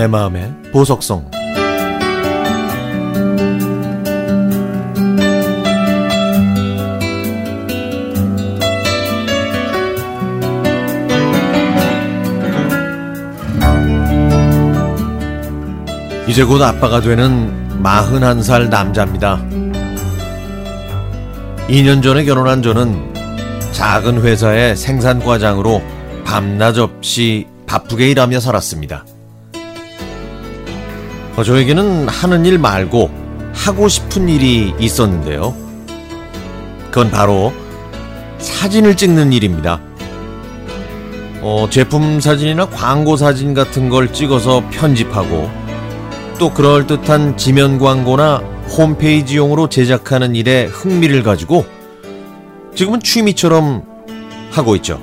내 마음의 보석성 이제 곧 아빠가 되는 41살 남자입니다. 2년 전에 결혼한 저는 작은 회사의 생산과장으로 밤낮 없이 바쁘게 일하며 살았습니다. 어, 저에게는 하는 일 말고 하고 싶은 일이 있었는데요. 그건 바로 사진을 찍는 일입니다. 어, 제품 사진이나 광고 사진 같은 걸 찍어서 편집하고 또 그럴듯한 지면 광고나 홈페이지용으로 제작하는 일에 흥미를 가지고 지금은 취미처럼 하고 있죠.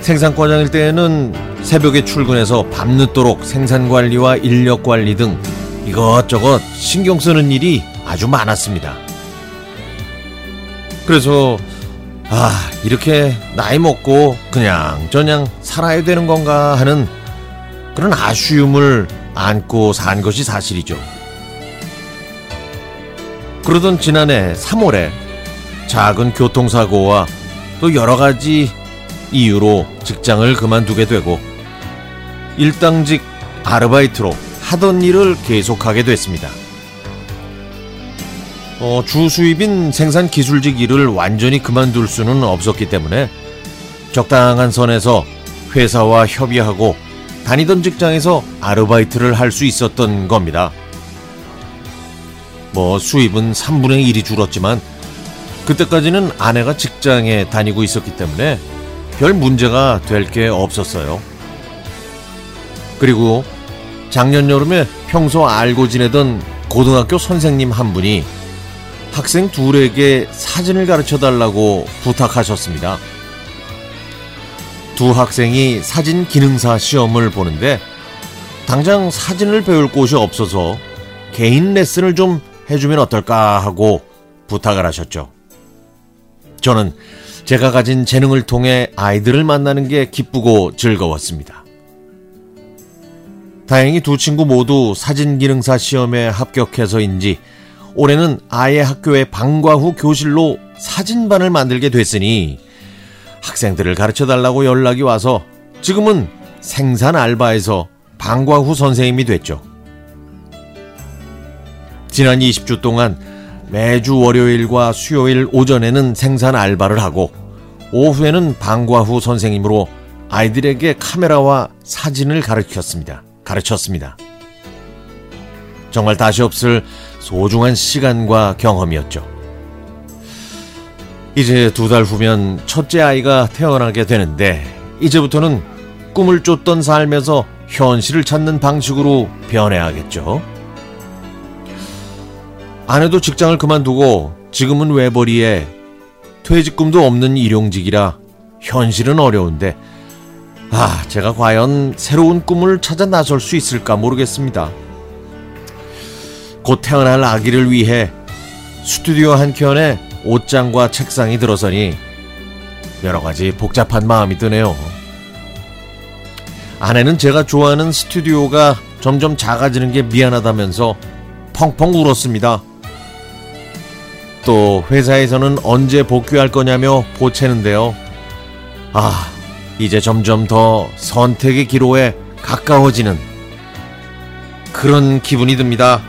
생산과장일 때에는 새벽에 출근해서 밤늦도록 생산 관리와 인력 관리 등 이것저것 신경 쓰는 일이 아주 많았습니다. 그래서 아, 이렇게 나이 먹고 그냥 저냥 살아야 되는 건가 하는 그런 아쉬움을 안고 산 것이 사실이죠. 그러던 지난해 3월에 작은 교통사고와 또 여러 가지 이유로 직장을 그만두게 되고 일당직 아르바이트로 하던 일을 계속하게 됐습니다. 어, 주 수입인 생산 기술직 일을 완전히 그만둘 수는 없었기 때문에 적당한 선에서 회사와 협의하고 다니던 직장에서 아르바이트를 할 수 있었던 겁니다. 뭐 수입은 3분의 1이 줄었지만 그때까지는 아내가 직장에 다니고 있었기 때문에 별 문제가 될 게 없었어요. 그리고 작년 여름에 평소 알고 지내던 고등학교 선생님 한 분이 학생 둘에게 사진을 가르쳐 달라고 부탁하셨습니다. 두 학생이 사진 기능사 시험을 보는데 당장 사진을 배울 곳이 없어서 개인 레슨을 좀 해주면 어떨까 하고 부탁을 하셨죠. 저는 제가 가진 재능을 통해 아이들을 만나는 게 기쁘고 즐거웠습니다. 다행히 두 친구 모두 사진 기능사 시험에 합격해서인지 올해는 아예 학교의 방과 후 교실로 사진반을 만들게 됐으니 학생들을 가르쳐 달라고 연락이 와서 지금은 생산 알바에서 방과 후 선생님이 됐죠. 지난 20주 동안 매주 월요일과 수요일 오전에는 생산 알바를 하고 오후에는 방과 후 선생님으로 아이들에게 카메라와 사진을 가르쳤습니다. 가르쳤습니다. 정말 다시 없을 소중한 시간과 경험이었죠. 이제 두 달 후면 첫째 아이가 태어나게 되는데 이제부터는 꿈을 쫓던 삶에서 현실을 찾는 방식으로 변해야겠죠. 아내도 직장을 그만두고 지금은 외벌이에 퇴직금도 없는 일용직이라 현실은 어려운데 아, 제가 과연 새로운 꿈을 찾아 나설 수 있을까 모르겠습니다. 곧 태어날 아기를 위해 스튜디오 한켠에 옷장과 책상이 들어서니 여러 가지 복잡한 마음이 드네요. 아내는 제가 좋아하는 스튜디오가 점점 작아지는 게 미안하다면서 펑펑 울었습니다. 또 회사에서는 언제 복귀할 거냐며 보채는데요. 아, 이제 점점 더 선택의 기로에 가까워지는 그런 기분이 듭니다.